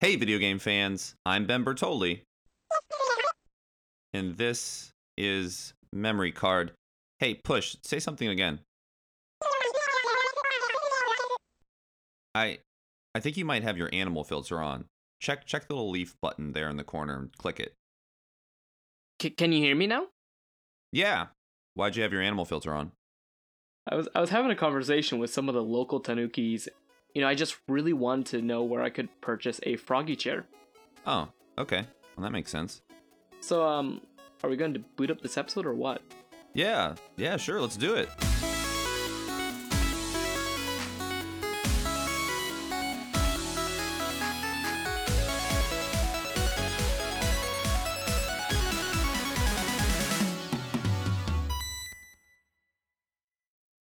Hey, video game fans, I'm Ben Bertoli. And this is Memory Card. Hey, Push, say something again. I I think you might have your animal filter on. Check check the little leaf button there in the corner and click it. C- can you hear me now? Yeah. Why'd you have your animal filter on? I was I was having a conversation with some of the local tanukis. You know, I just really wanted to know where I could purchase a froggy chair. Oh, okay. Well, that makes sense. So, um, are we going to boot up this episode or what? Yeah, yeah, sure, let's do it.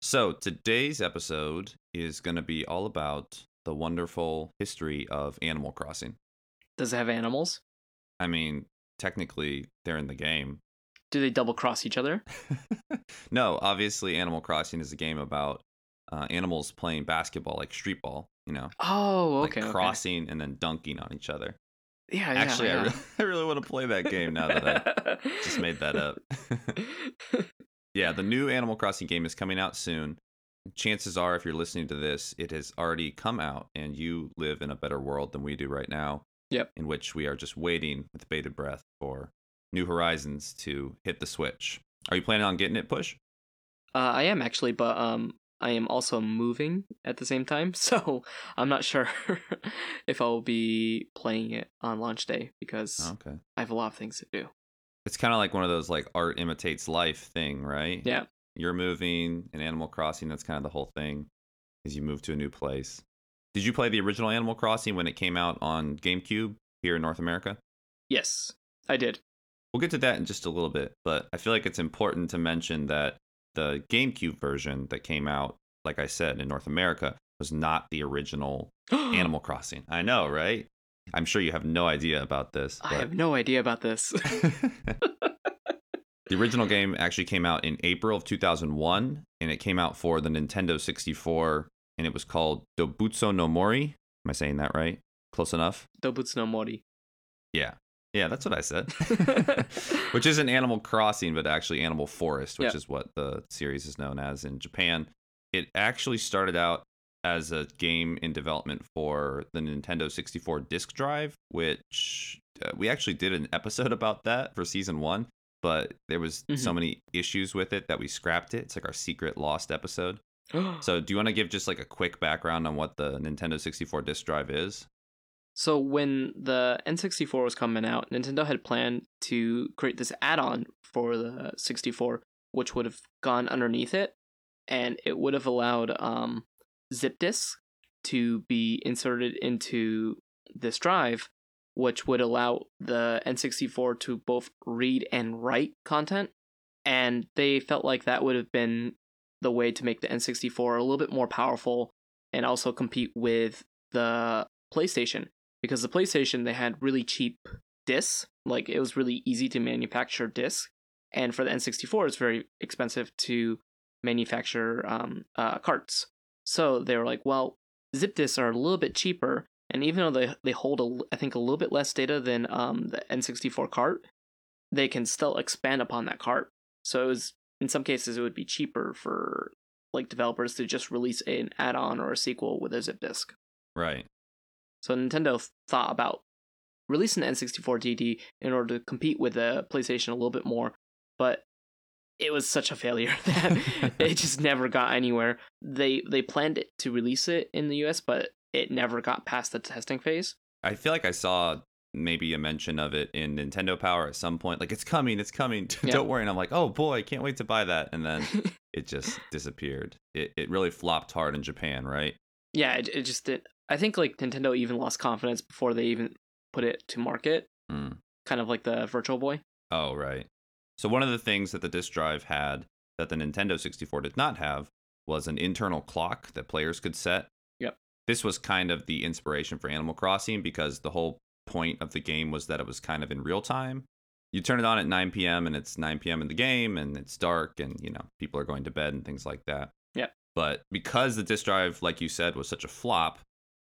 So, today's episode is going to be all about the wonderful history of Animal Crossing. Does it have animals? I mean, technically, they're in the game. Do they double cross each other? no, obviously, Animal Crossing is a game about uh, animals playing basketball, like street ball. You know, Oh, like okay. okay. crossing and then dunking on each other. Yeah, yeah. Actually, I, really, I really want to play that game now that I just made that up. Yeah, the new Animal Crossing game is coming out soon. Chances are, if you're listening to this, it has already come out, and you live in a better world than we do right now. Yep. In which we are just waiting with bated breath for New Horizons to hit the switch. Are you planning on getting it, Push? Uh, I am actually, but um, I am also moving at the same time, so I'm not sure if I'll be playing it on launch day because okay. I have a lot of things to do. It's kind of like one of those like art imitates life thing, right? Yeah. You're moving in Animal Crossing. That's kind of the whole thing, is you move to a new place. Did you play the original Animal Crossing when it came out on GameCube here in North America? Yes, I did. We'll get to that in just a little bit, but I feel like it's important to mention that the GameCube version that came out, like I said, in North America, was not the original Animal Crossing. I know, right? I'm sure you have no idea about this. I but- have no idea about this. the original game actually came out in April of 2001, and it came out for the Nintendo 64, and it was called Dobutsu no Mori. Am I saying that right? Close enough? Dobutsu no Mori. Yeah. Yeah, that's what I said. which isn't Animal Crossing, but actually Animal Forest, which Yeah. is what the series is known as in Japan. It actually started out as a game in development for the Nintendo 64 disk drive, which uh, we actually did an episode about that for season one, but there was so Mhm. many issues with it that we scrapped it. It's like our secret lost episode. So, do you want to give just like a quick background on what the Nintendo 64 disk drive is? So when the N64 was coming out, Nintendo had planned to create this add-on for the 64, which would have gone underneath it, and it would have allowed um, zip disk to be inserted into this drive, which would allow the N64 to both read and write content. And they felt like that would have been the way to make the N64 a little bit more powerful and also compete with the PlayStation because the PlayStation they had really cheap discs, like it was really easy to manufacture discs, and for the N64 it's very expensive to manufacture um, uh, carts. So they were like, well, zip discs are a little bit cheaper, and even though they they hold a, I think a little bit less data than um, the N64 cart, they can still expand upon that cart. So it was in some cases it would be cheaper for like developers to just release an add-on or a sequel with a zip disk. Right. So Nintendo thought about releasing the N64 DD in order to compete with the PlayStation a little bit more, but it was such a failure that it just never got anywhere. They they planned it to release it in the US, but it never got past the testing phase. I feel like I saw maybe a mention of it in Nintendo Power at some point. Like it's coming, it's coming. Don't worry. And I'm like, oh boy, can't wait to buy that. And then it just disappeared. It it really flopped hard in Japan, right? yeah, it, it just did. I think like Nintendo even lost confidence before they even put it to market, Mm. kind of like the Virtual Boy. Oh right. So one of the things that the disk drive had that the Nintendo 64 did not have was an internal clock that players could set. Yep. This was kind of the inspiration for Animal Crossing because the whole point of the game was that it was kind of in real time. You turn it on at 9 p.m. and it's 9 p.m. in the game and it's dark and you know people are going to bed and things like that. Yep. But because the disk drive, like you said, was such a flop,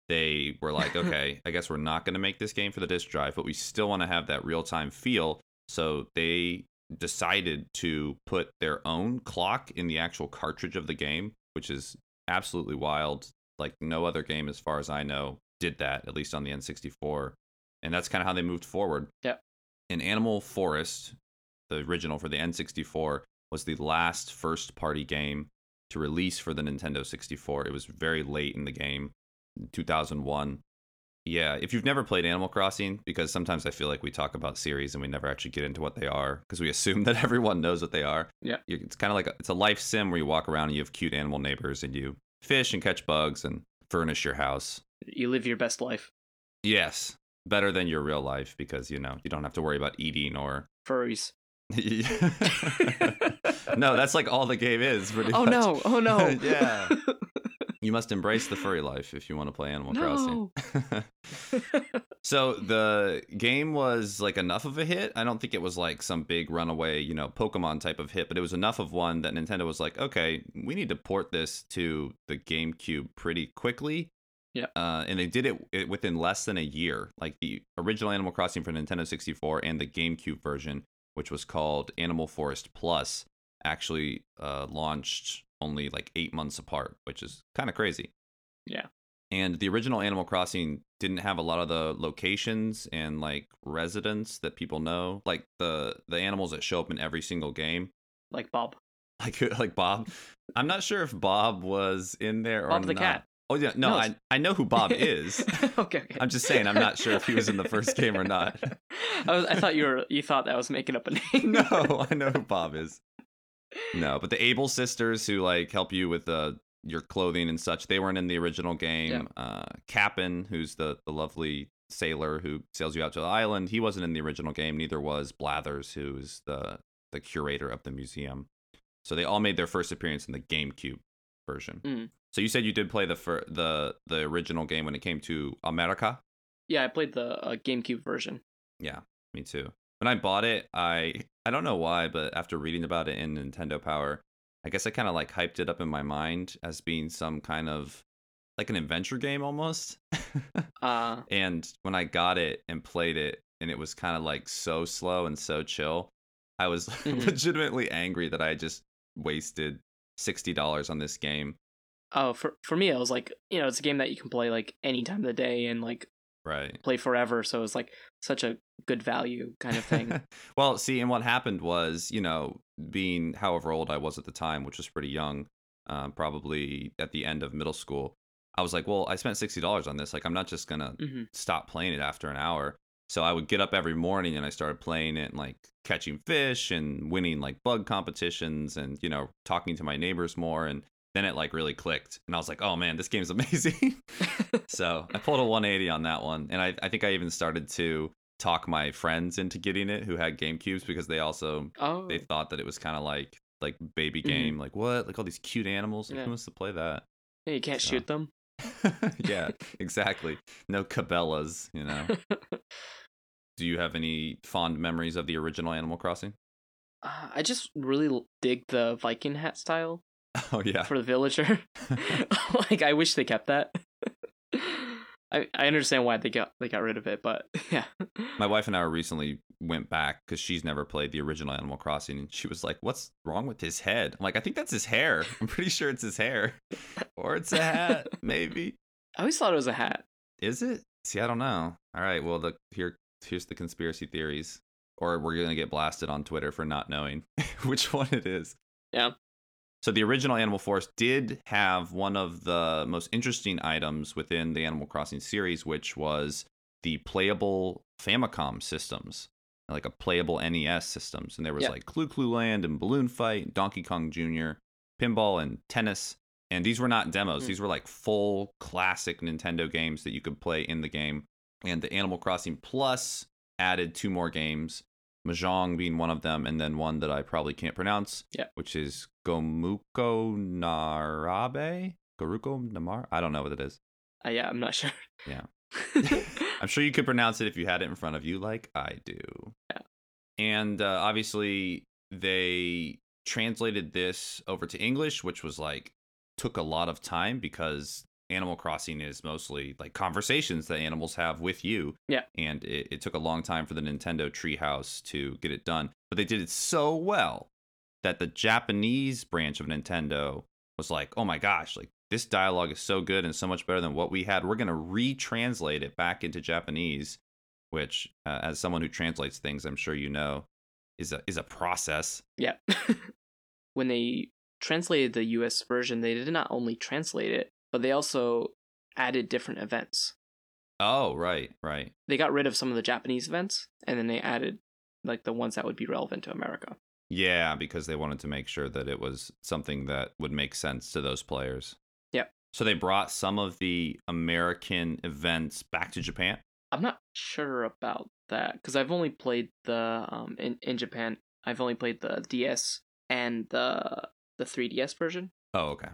they were like, okay, I guess we're not going to make this game for the disk drive, but we still want to have that real time feel. So they decided to put their own clock in the actual cartridge of the game, which is absolutely wild. Like no other game, as far as I know, did that, at least on the N64. And that's kind of how they moved forward. Yep. In Animal Forest, the original for the N64, was the last first party game to release for the Nintendo 64. It was very late in the game, 2001. Yeah, if you've never played Animal Crossing, because sometimes I feel like we talk about series and we never actually get into what they are because we assume that everyone knows what they are. Yeah. It's kind of like a, it's a life sim where you walk around and you have cute animal neighbors and you fish and catch bugs and furnish your house. You live your best life. Yes, better than your real life because you know you don't have to worry about eating or. Furries. no, that's like all the game is. Oh much. no! Oh no! Oh, yeah. You must embrace the furry life if you want to play Animal Crossing. no. so the game was like enough of a hit. I don't think it was like some big runaway, you know, Pokemon type of hit, but it was enough of one that Nintendo was like, okay, we need to port this to the GameCube pretty quickly. Yeah. Uh, and they did it, it within less than a year. Like the original Animal Crossing for Nintendo 64 and the GameCube version, which was called Animal Forest Plus, actually uh, launched only like eight months apart, which is kind of crazy. Yeah. And the original Animal Crossing didn't have a lot of the locations and like residents that people know, like the the animals that show up in every single game, like Bob. like like Bob. I'm not sure if Bob was in there or Bob the not. cat. Oh yeah, no, No, I I know who Bob is. okay, okay. I'm just saying, I'm not sure if he was in the first game or not. I, was, I thought you were you thought that I was making up a name. no, I know who Bob is. No, but the Able sisters who like help you with uh, your clothing and such, they weren't in the original game. Uh, Cap'n, who's the the lovely sailor who sails you out to the island, he wasn't in the original game. Neither was Blathers, who's the the curator of the museum. So they all made their first appearance in the GameCube version. Mm. So you said you did play the fir- the the original game when it came to America. Yeah, I played the uh, GameCube version. Yeah, me too. When I bought it, I I don't know why, but after reading about it in Nintendo Power, I guess I kind of like hyped it up in my mind as being some kind of like an adventure game almost. Uh, and when I got it and played it and it was kind of like so slow and so chill, I was Mhm. legitimately angry that I just wasted $60 on this game. oh, for for me, I was like, you know, it's a game that you can play like any time of the day and like Right. play forever. So it's like such a good value kind of thing. well, see, and what happened was, you know, being however old I was at the time, which was pretty young, um, probably at the end of middle school, I was like, well, I spent sixty dollars on this. Like, I'm not just gonna hmm stop playing it after an hour. So I would get up every morning and I started playing it and like catching fish and winning like bug competitions and you know talking to my neighbors more and then it like really clicked and I was like, oh man, this game's amazing. so I pulled a 180 on that one and I, I think I even started to talk my friends into getting it who had Game Cubes because they also Oh, they thought that it was kind of like like baby Mhm. game like what like all these cute animals like, Yeah. who wants to play that yeah, you can't so- shoot them. yeah exactly no cabela's you know do you have any fond memories of the original animal crossing Uh, I just really dig the Viking hat style oh yeah for the villager. like, I wish they kept that. I I understand why they got they got rid of it, but yeah. my wife and i recently went back because she's never played the original animal crossing and she was like what's wrong with his head i'm like i think that's his hair i'm pretty sure it's his hair or it's a hat maybe I always thought it was a hat. Is it? See, I don't know. All right, well, the here here's the conspiracy theories, or we're gonna get blasted on Twitter for not knowing which one it is. Yeah. So the original Animal Forest did have one of the most interesting items within the Animal Crossing series, which was the playable Famicom systems, like a playable NES systems, and there was like Clu Clu Land and Balloon Fight, Donkey Kong Jr., Pinball and Tennis. And these were not demos; Mm. these were like full classic Nintendo games that you could play in the game. And the Animal Crossing Plus added two more games, Mahjong being one of them, and then one that I probably can't pronounce, Yeah. which is Gomuko Narabe, Goruko Namar. I don't know what it is. Uh, yeah, I'm not sure. Yeah. I'm sure you could pronounce it if you had it in front of you, like I do. Yeah. And uh, obviously, they translated this over to English, which was like took a lot of time because Animal Crossing is mostly like conversations that animals have with you. Yeah. And it, it took a long time for the Nintendo Treehouse to get it done, but they did it so well that the Japanese branch of Nintendo was like, "Oh my gosh, like this dialogue is so good and so much better than what we had. We're gonna retranslate it back into Japanese." Which, uh, as someone who translates things, I'm sure you know, is a is a process. Yeah. when they translated the US version, they did not only translate it, but they also added different events. Oh, right, right. They got rid of some of the Japanese events and then they added like the ones that would be relevant to America. Yeah, because they wanted to make sure that it was something that would make sense to those players. Yep. So they brought some of the American events back to Japan. I'm not sure about that because I've only played the um in, in Japan. I've only played the DS and the the 3DS version. Oh, okay.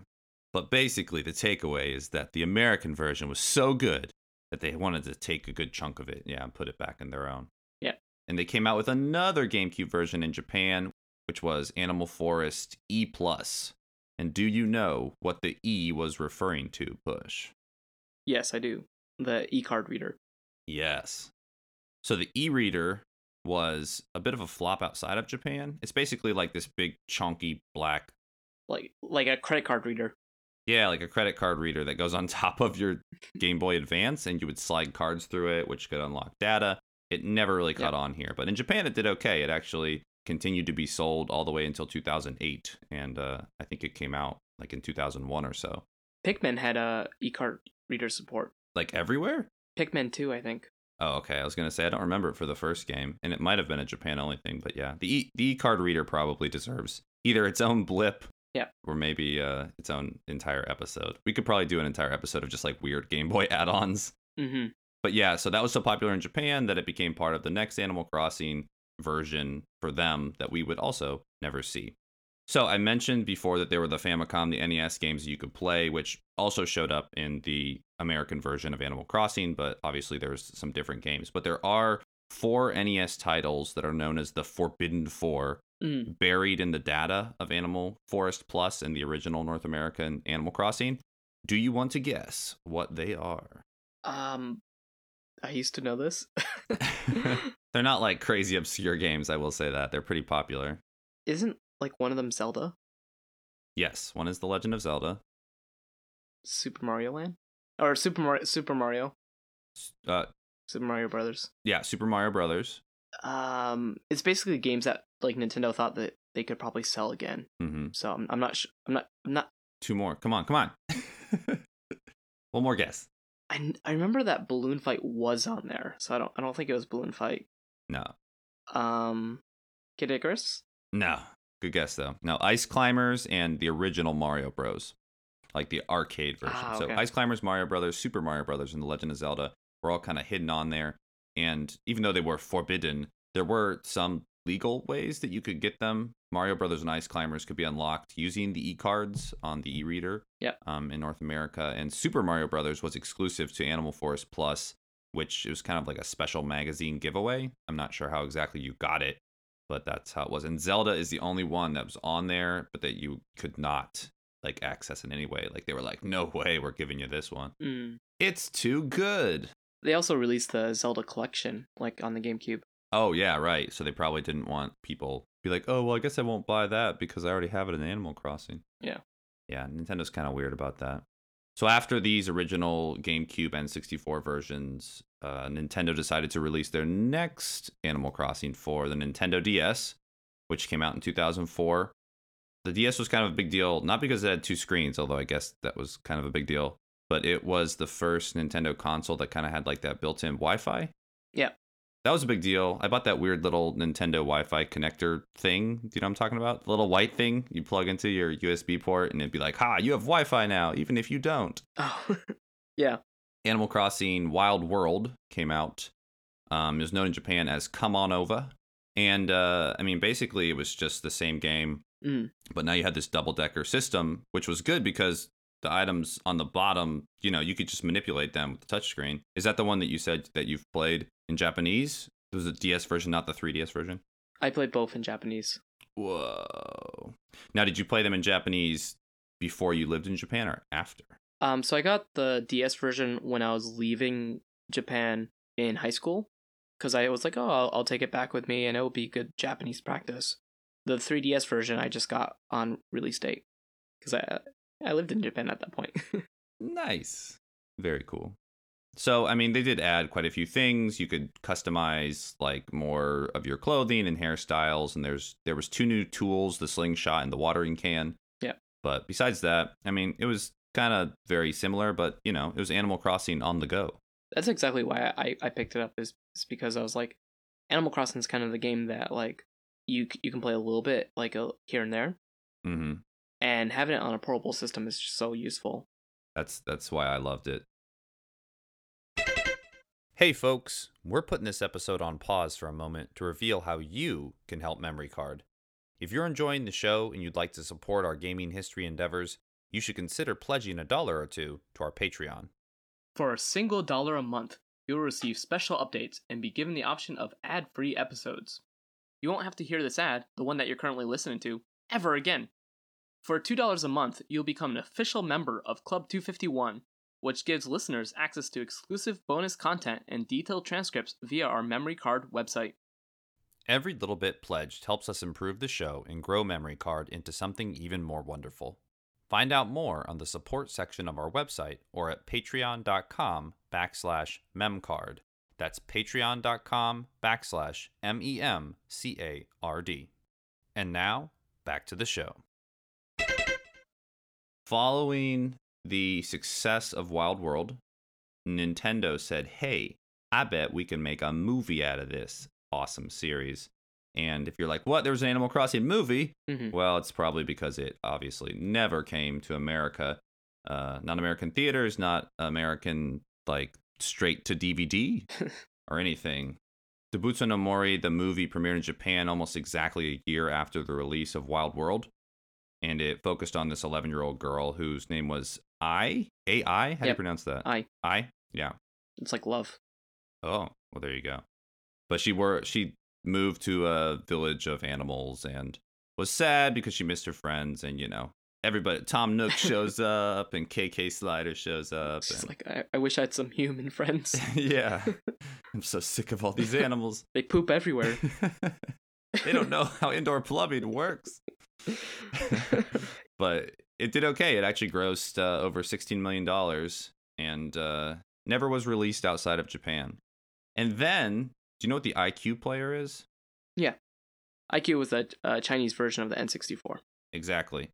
But basically, the takeaway is that the American version was so good that they wanted to take a good chunk of it, yeah, and put it back in their own. Yeah. And they came out with another GameCube version in Japan, which was Animal Forest E Plus. And do you know what the E was referring to, Push? Yes, I do. The e card reader. Yes. So the e-reader was a bit of a flop outside of Japan. It's basically like this big chunky black Like like a credit card reader. Yeah, like a credit card reader that goes on top of your Game Boy Advance and you would slide cards through it which could unlock data. It never really caught on here, but in Japan it did okay. It actually continued to be sold all the way until 2008 and uh, I think it came out like in 2001 or so. Pikmin had a e card reader support. Like everywhere? Pikmin 2, I think. Oh, okay. I was gonna say I don't remember it for the first game, and it might have been a Japan only thing. But yeah, the e- the e card reader probably deserves either its own blip, Yeah. or maybe uh, its own entire episode. We could probably do an entire episode of just like weird Game Boy add-ons. Mm-hmm. But yeah, so that was so popular in Japan that it became part of the next Animal Crossing version for them that we would also never see. So I mentioned before that there were the Famicom, the NES games you could play, which also showed up in the American version of Animal Crossing, but obviously there's some different games. But there are four NES titles that are known as the Forbidden Four, Mm. buried in the data of Animal Forest Plus and the original North American Animal Crossing. Do you want to guess what they are? Um, I used to know this. They're not like crazy obscure games, I will say that. They're pretty popular. Isn't like one of them Zelda? Yes, one is The Legend of Zelda. Super Mario Land? Or Super Mario Super Mario. Uh, Super Mario Brothers. yeah, Super Mario Brothers. Um it's basically games that like Nintendo thought that they could probably sell again. hmm So I'm, I'm not sh- I'm not I'm not Two more. Come on, come on. one more guess. I, I remember that balloon fight was on there. So I don't I don't think it was balloon fight. No, Um Kid Icarus? no. Good guess though. No, Ice Climbers and the original Mario Bros. Like the arcade version. Ah, So. Ice Climbers, Mario Brothers, Super Mario Brothers, and The Legend of Zelda were all kind of hidden on there. And even though they were forbidden, there were some legal ways that you could get them. Mario Brothers and Ice Climbers could be unlocked using the e-cards on the e-reader Yep. um, in North America. And Super Mario Brothers was exclusive to Animal Forest Plus, which it was kind of like a special magazine giveaway. I'm not sure how exactly you got it, but that's how it was. And Zelda is the only one that was on there, but that you could not like access in any way. Like they were like, no way, we're giving you this one. Mm. It's too good. They also released the Zelda collection like on the GameCube. Oh yeah, right. So they probably didn't want people be like, oh well, I guess I won't buy that because I already have it in Animal Crossing. Yeah. Yeah, Nintendo's kind of weird about that. So after these original GameCube and 64 versions, uh, Nintendo decided to release their next Animal Crossing for the Nintendo DS, which came out in 2004. The DS was kind of a big deal, not because it had two screens, although I guess that was kind of a big deal, but it was the first Nintendo console that kind of had like that built-in Wi-Fi. Yeah. That was a big deal. I bought that weird little Nintendo Wi-Fi connector thing. Do you know what I'm talking about? The little white thing you plug into your USB port, and it'd be like, "Ha, you have Wi-Fi now, even if you don't." Oh. yeah. Animal Crossing Wild World came out. Um, it was known in Japan as Come On Over, and uh, I mean, basically, it was just the same game, Mm. but now you had this double-decker system, which was good because the items on the bottom, you know, you could just manipulate them with the touchscreen. Is that the one that you said that you've played in Japanese? It was the DS version, not the 3DS version. I played both in Japanese. Whoa. Now, did you play them in Japanese before you lived in Japan or after? Um, so I got the DS version when I was leaving Japan in high school, because I was like, oh, I'll, I'll take it back with me, and it will be good Japanese practice. The 3DS version I just got on release date, because I I lived in Japan at that point. Nice. Very cool. So, I mean, they did add quite a few things. You could customize like more of your clothing and hairstyles, and there's there was two new tools, the slingshot and the watering can. Yeah. But besides that, I mean, it was kind of very similar, but you know, it was Animal Crossing on the go. That's exactly why I, I picked it up is, is because I was like, Animal Crossing is kind of the game that like you you can play a little bit like a, here and there, hmm and having it on a portable system is just so useful. That's that's why I loved it. Hey folks, we're putting this episode on pause for a moment to reveal how you can help Memory Card. If you're enjoying the show and you'd like to support our gaming history endeavors, you should consider pledging a dollar or two to our Patreon. For a single dollar a month, you'll receive special updates and be given the option of ad-free episodes. You won't have to hear this ad, the one that you're currently listening to, ever again. For $2 a month, you'll become an official member of Club 251, which gives listeners access to exclusive bonus content and detailed transcripts via our memory card website. Every little bit pledged helps us improve the show and grow Memory Card into something even more wonderful. Find out more on the support section of our website or at patreon.com backslash memcard. That's patreon.com backslash M E M C A R D. And now, back to the show. Following the success of Wild World, Nintendo said, hey, I bet we can make a movie out of this awesome series. And if you're like, what? There was an Animal Crossing movie? Mhm. Well, it's probably because it obviously never came to America. Uh, not American theaters, not American, like, straight to DVD or anything. Dobutsu no Mori, the movie, premiered in Japan almost exactly a year after the release of Wild World. And it focused on this 11 year old girl whose name was I? A-I? How do you pronounce that? I. I? Yeah. It's like love. Oh, well, there you go. But she were she moved to a village of animals and was sad because she missed her friends and you know everybody. Tom Nook shows up and KK Slider shows up. She's and- like, I, I wish I had some human friends. yeah, I'm so sick of all these animals. they poop everywhere. they don't know how indoor plumbing works. But it did okay. It actually grossed uh, over $16 million and uh, never was released outside of Japan. And then, do you know what the iQue player is? Yeah. iQue was a, a Chinese version of the N64. Exactly.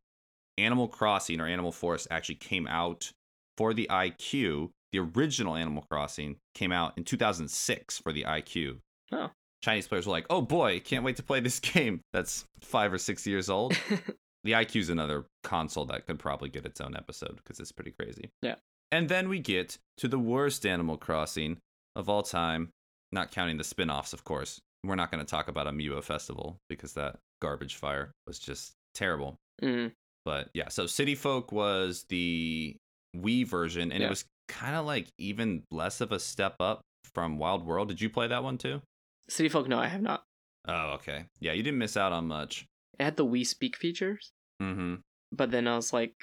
Animal Crossing or Animal Forest actually came out for the iQue. The original Animal Crossing came out in 2006 for the iQue. Oh. Chinese players were like, oh boy, can't wait to play this game. That's five or six years old. the iQue is another console that could probably get its own episode because it's pretty crazy. Yeah. And then we get to the worst Animal Crossing of all time, not counting the spin offs, of course. We're not going to talk about Amiibo Festival because that garbage fire was just terrible. Mm. But yeah, so City Folk was the Wii version, and Yeah. it was kind of like even less of a step up from Wild World. Did you play that one too? City Folk, no, I have not. Oh, okay. Yeah, you didn't miss out on much. It had the Wii Speak features, Mm-hmm. but then I was like,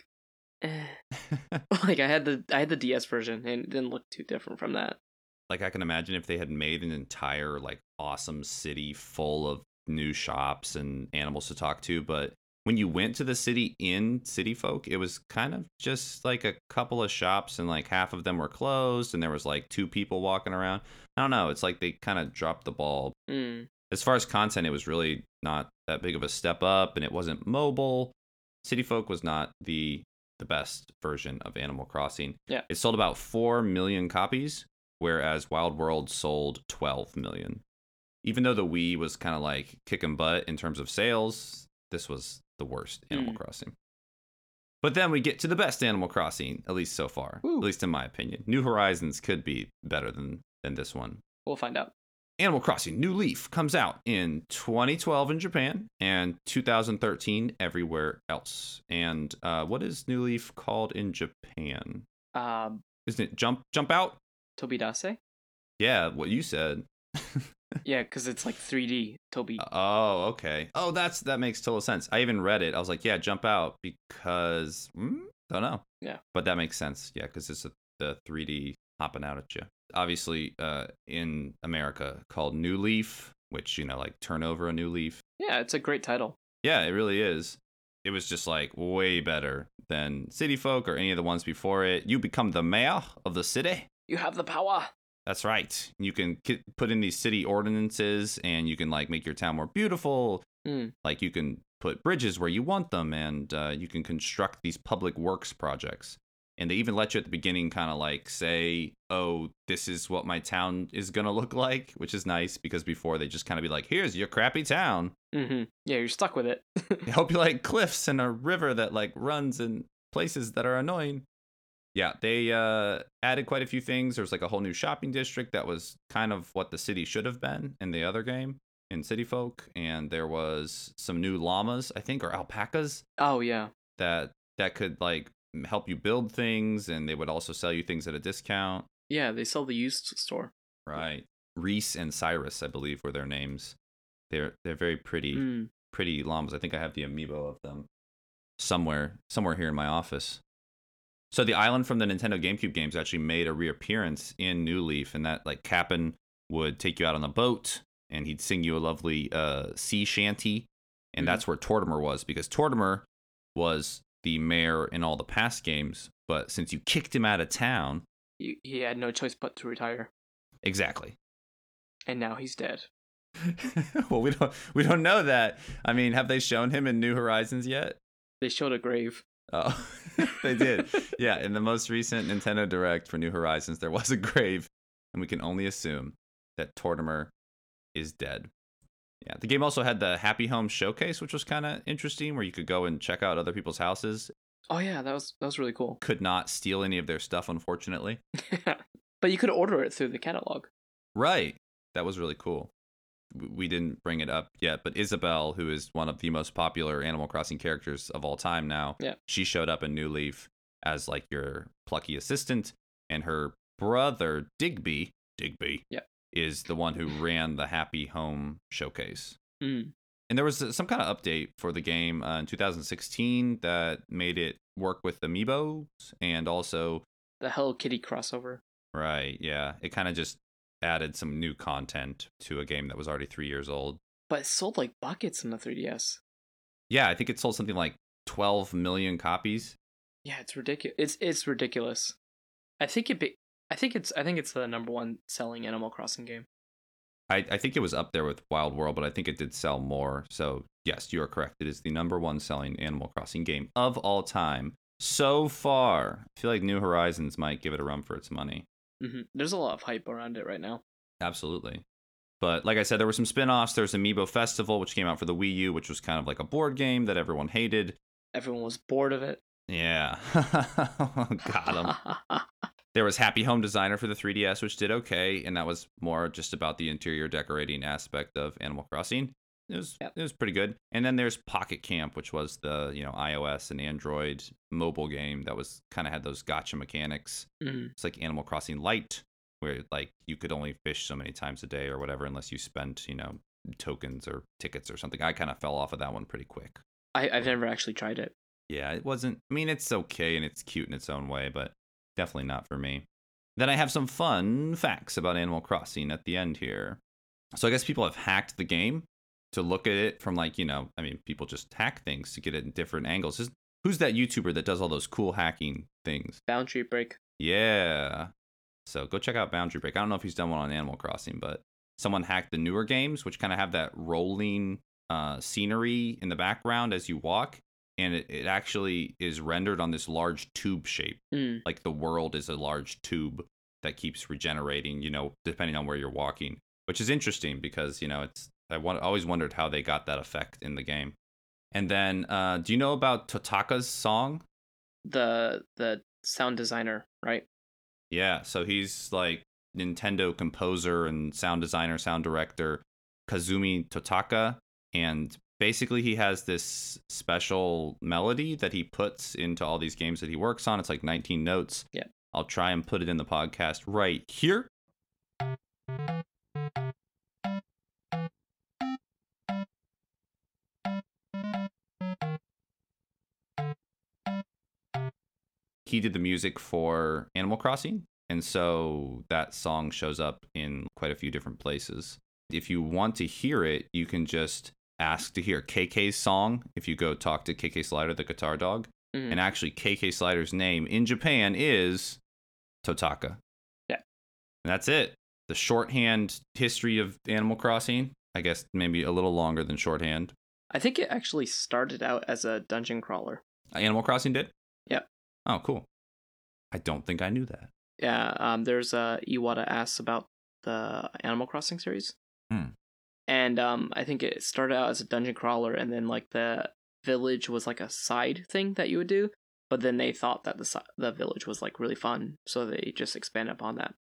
eh. like I had the I had the DS version, and it didn't look too different from that. like I can imagine if they had made an entire like awesome city full of new shops and animals to talk to, but when you went to the city in City Folk, it was kind of just like a couple of shops and like half of them were closed and there was like two people walking around. I don't know, it's like they kind of dropped the ball. Mm. As far as content, it was really not that big of a step up and it wasn't mobile. City Folk was not the the best version of Animal Crossing. Yeah. It sold about 4 million copies, whereas Wild World sold 12 million. Even though the Wii was kind of like kicking butt in terms of sales, this was the worst Animal Mm. Crossing. But then we get to the best Animal Crossing, at least so far, Woo. at least in my opinion. New Horizons could be better than than this one. We'll find out. Animal Crossing New Leaf comes out in 2012 in Japan and 2013 everywhere else. And uh, what is New Leaf called in Japan? Um, Isn't it Jump Jump Out? Tobidase. Yeah, what you said. Yeah, because it's like 3D. Toby. Oh, okay. Oh, that's that makes total sense. I even read it. I was like, yeah, Jump Out because because Don't know. Yeah. But that makes sense. Yeah, because it's a, the 3D hopping out at you. Obviously, uh, in America called New Leaf, which, you know, like turn over a new leaf. Yeah, it's a great title. Yeah, it really is. It was just like way better than City Folk or any of the ones before it. You become the mayor of the city. You have the power. That's right. You can ki- put in these city ordinances and you can like make your town more beautiful. Mm. Like you can put bridges where you want them and uh, you can construct these public works projects. And they even let you at the beginning kind of like say, oh, this is what my town is going to look like, which is nice because before they just kind of be like, here's your crappy town. hmm Yeah, you're stuck with it. I hope you like cliffs and a river that like runs in places that are annoying. Yeah, they uh, added quite a few things. There's like a whole new shopping district that was kind of what the city should have been in the other game in City Folk, and there was some new llamas, I think, or alpacas oh yeah. that that could like help you build things, and they would also sell you things at a discount. Yeah, they sell the used store. Right, Reese and Cyrus, I believe, were their names. They're they're very pretty Mm. pretty llamas. I think I have the amiibo of them somewhere somewhere here in my office. So the island from the Nintendo GameCube games actually made a reappearance in New Leaf, and that like Cap'n would take you out on a boat, and he'd sing you a lovely uh, sea shanty, and Mhm. that's where Tortimer was because Tortimer was the mayor in all the past games, but since you kicked him out of town, He, he had no choice but to retire, exactly. and now he's dead. well, we don't we don't know that. I mean, have they shown him in New Horizons yet? They showed a grave. Oh, they did. Yeah, in the most recent Nintendo Direct for New Horizons, there was a grave, and we can only assume that Tortimer is dead. Yeah, the game also had the Happy Home Showcase, which was kind of interesting, where you could go and check out other people's houses. Oh yeah, that was that was really cool. Could not steal any of their stuff, unfortunately. but you could order it through the catalog. Right. That was really cool. We didn't bring it up yet, but Isabelle, who is one of the most popular Animal Crossing characters of all time now, Yeah. she showed up in New Leaf as like your plucky assistant, and her brother Digby, Digby, Yeah. Is the one who ran the Happy Home showcase. Mm. And there was some kind of update for the game uh, in 2016 that made it work with amiibos and also The Hello Kitty crossover. Right, yeah. It kind of just added some new content to a game that was already three years old. But it sold like buckets in the 3DS. Yeah, I think it sold something like 12 million copies. Yeah, it's ridiculous. It's it's ridiculous. I think it. Be- I think it's. I think it's the number one selling Animal Crossing game. I, I think it was up there with Wild World, but I think it did sell more. So, yes, you are correct. It is the number one selling Animal Crossing game of all time so far. I feel like New Horizons might give it a run for its money. hmm There's a lot of hype around it right now. Absolutely. But like I said, there were some spin offs. There's Amiibo Festival, which came out for the Wii U, which was kind of like a board game that everyone hated. Everyone was bored of it. Yeah. Got him. There was Happy Home Designer for the 3DS, which did okay, and that was more just about the interior decorating aspect of Animal Crossing. It was Yep. it was pretty good. And then there's Pocket Camp, which was the you know iOS and Android mobile game that was kind of had those gacha mechanics. Mhm. It's like Animal Crossing Light, where like you could only fish so many times a day or whatever, unless you spent you know tokens or tickets or something. I kind of fell off of that one pretty quick. I, I've never actually tried it. Yeah, it wasn't. I mean, it's okay and it's cute in its own way, but definitely not for me. Then I have some fun facts about Animal Crossing at the end here. So I guess people have hacked the game to look at it from like, you know, I mean, people just hack things to get it in different angles. Who's- Who's that YouTuber that does all those cool hacking things? Boundary break. Yeah. So go check out Boundary Break. I don't know if he's done one on Animal Crossing, but someone hacked the newer games, which kind of have that rolling uh, scenery in the background as you walk. And it, it actually is rendered on this large tube shape. Mm. Like the world is a large tube that keeps regenerating, you know, depending on where you're walking, which is interesting because, you know, it's, I want, always wondered how they got that effect in the game. And then, uh, do you know about Totaka's song? The the sound designer, right? Yeah, so he's like Nintendo composer and sound designer, sound director Kazumi Totaka and basically he has this special melody that he puts into all these games that he works on. It's like 19 notes. Yeah. I'll try and put it in the podcast right here. he did the music for Animal Crossing, and so that song shows up in quite a few different places. If you want to hear it, you can just ask to hear KK's song if you go talk to KK Slider, the guitar dog. Mhm. And actually, KK Slider's name in Japan is Totaka. Yeah. And that's it. The shorthand history of Animal Crossing, I guess maybe a little longer than shorthand. I think it actually started out as a dungeon crawler. Animal Crossing did? Yep. Oh, cool. I don't think I knew that. Yeah, um, there's uh, Iwata asks about the Animal Crossing series, Hmm. And um, I think it started out as a dungeon crawler, and then like the village was like a side thing that you would do, but then they thought that the si- the village was like really fun, so they just expanded upon that.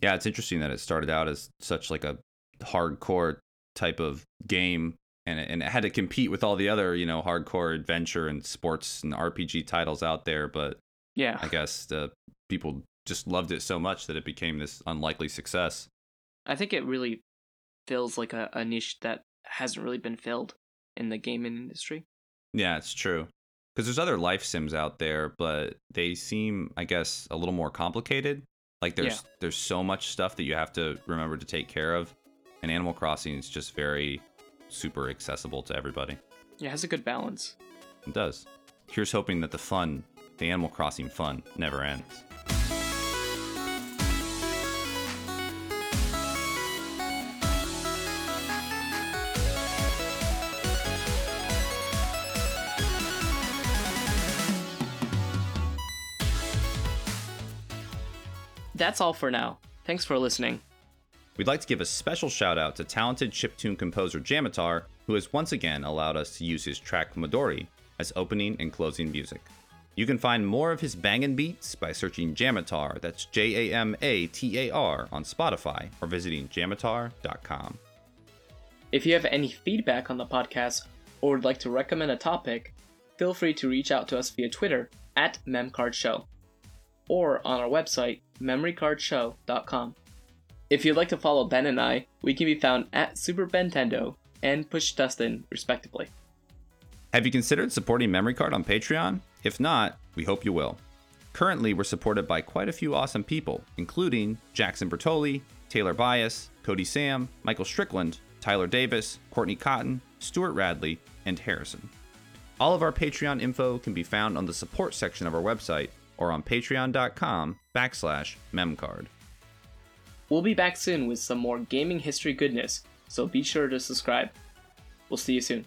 Yeah, it's interesting that it started out as such like a hardcore type of game and it, and it had to compete with all the other, you know, hardcore adventure and sports and RPG titles out there, but Yeah, I guess the people just loved it so much that it became this unlikely success. I think it really fills like a, a niche that hasn't really been filled in the gaming industry. Yeah, it's true. Because there's other life sims out there, but they seem, I guess, a little more complicated. Like there's Yeah. there's so much stuff that you have to remember to take care of, and Animal Crossing is just very super accessible to everybody. It has a good balance. It does. Here's hoping that the fun, the Animal Crossing fun, never ends. That's all for now. Thanks for listening. We'd like to give a special shout out to talented chiptune composer Jamatar, who has once again allowed us to use his track Midori as opening and closing music. You can find more of his bangin' beats by searching Jamatar, that's J A M A T A R, on Spotify or visiting jamatar.com. If you have any feedback on the podcast or would like to recommend a topic, feel free to reach out to us via Twitter at MemCardShow or on our website, memorycardshow.com. If you'd like to follow Ben and I, we can be found at Super Bentendo and Push Dustin, respectively. Have you considered supporting Memory Card on Patreon? If not, we hope you will. Currently, we're supported by quite a few awesome people, including Jackson Bertoli, Taylor Bias, Cody Sam, Michael Strickland, Tyler Davis, Courtney Cotton, Stuart Radley, and Harrison. All of our Patreon info can be found on the support section of our website or on patreon.com backslash memcard. We'll be back soon with some more gaming history goodness, so be sure to subscribe. We'll see you soon.